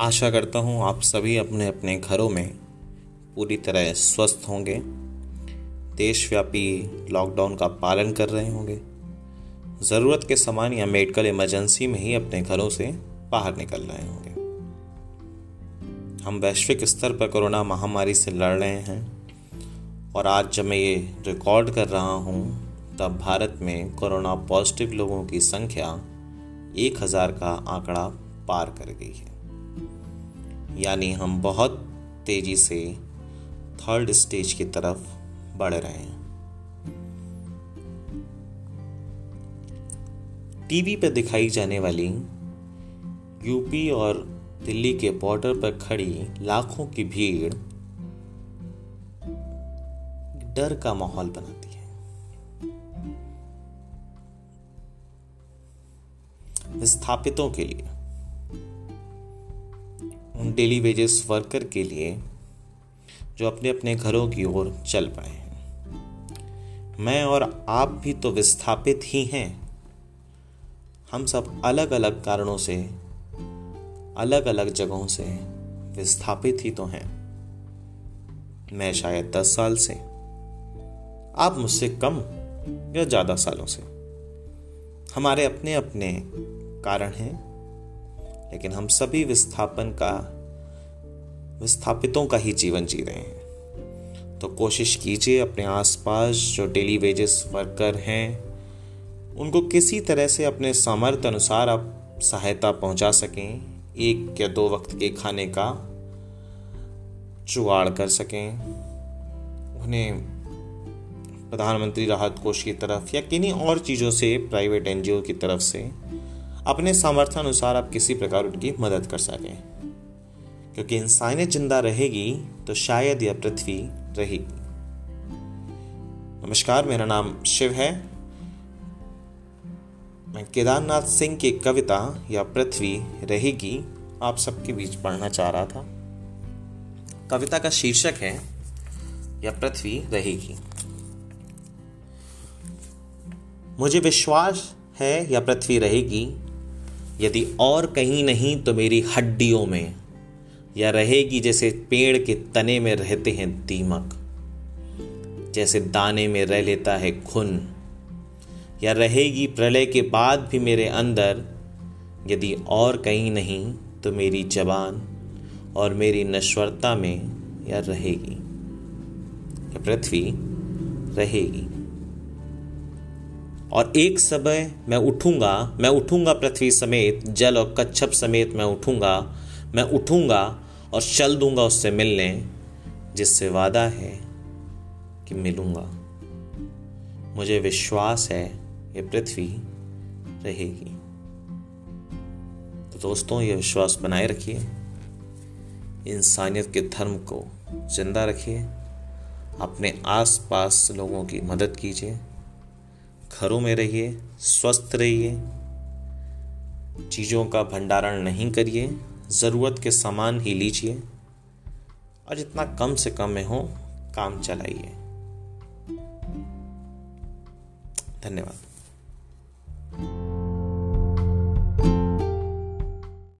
आशा करता हूँ आप सभी अपने अपने घरों में पूरी तरह स्वस्थ होंगे। देशव्यापी लॉकडाउन का पालन कर रहे होंगे। ज़रूरत के सामान या मेडिकल इमरजेंसी में ही अपने घरों से बाहर निकल रहे होंगे। हम वैश्विक स्तर पर कोरोना महामारी से लड़ रहे हैं और आज जब मैं ये रिकॉर्ड कर रहा हूँ, तब भारत में कोरोना पॉजिटिव लोगों की संख्या एक हज़ार का आंकड़ा पार कर गई है। यानी हम बहुत तेज़ी से थर्ड स्टेज की तरफ़ बढ़ रहे हैं। टीवी पर दिखाई जाने वाली यूपी और दिल्ली के बॉर्डर पर खड़ी लाखों की भीड़ डर का माहौल बनाती है। विस्थापितों के लिए उन डेली वेजेस वर्कर के लिए जो अपने अपने घरों की ओर चल पाए हैं। मैं और आप भी तो विस्थापित ही हैं। हम सब अलग अलग कारणों से अलग अलग जगहों से विस्थापित ही तो हैं। मैं शायद दस साल से, आप मुझसे कम या ज़्यादा सालों से। हमारे अपने अपने कारण हैं। लेकिन हम सभी विस्थापन का, विस्थापितों का ही जीवन जी रहे हैं। तो कोशिश कीजिए अपने आसपास जो डेली वेजेस वर्कर हैं, उनको किसी तरह से अपने सामर्थ्य अनुसार आप सहायता पहुँचा सकें, एक या दो वक्त के खाने का जुगाड़ कर सकें। उन्हें प्रधानमंत्री राहत कोष की तरफ़ या किन्हीं और चीज़ों से, प्राइवेट एनजीओ की तरफ़ से अपने सामर्थ्य अनुसार आप किसी प्रकार उनकी मदद कर सकें। क्योंकि इंसानियत ज़िंदा रहेगी तो शायद यह पृथ्वी रहेगी। नमस्कार, मेरा नाम शिव है। मैं केदारनाथ सिंह की कविता या पृथ्वी रहेगी आप सबके बीच पढ़ना चाह रहा था। कविता का शीर्षक है या पृथ्वी रहेगी। मुझे विश्वास है या पृथ्वी रहेगी। यदि और कहीं नहीं तो मेरी हड्डियों में, या रहेगी जैसे पेड़ के तने में रहते हैं दीमक, जैसे दाने में रह लेता है खुन, या रहेगी प्रलय के बाद भी मेरे अंदर, यदि और कहीं नहीं तो मेरी जबान और मेरी नश्वरता में, या रहेगी, या पृथ्वी रहेगी। और एक समय मैं उठूँगा मैं उठूँगा पृथ्वी समेत, जल और कच्छप समेत मैं उठूँगा मैं उठूँगा और चल दूँगा उससे मिलने, जिससे वादा है कि मिलूँगा। मुझे विश्वास है ये पृथ्वी रहेगी। तो दोस्तों, ये विश्वास बनाए रखिए। इंसानियत के धर्म को ज़िंदा रखिए। अपने आसपास लोगों की मदद कीजिए। घरों में रहिए, स्वस्थ रहिए, चीज़ों का भंडारण नहीं करिए, ज़रूरत के सामान ही लीजिए, और जितना कम से कम में हो, काम चलाइए। धन्यवाद।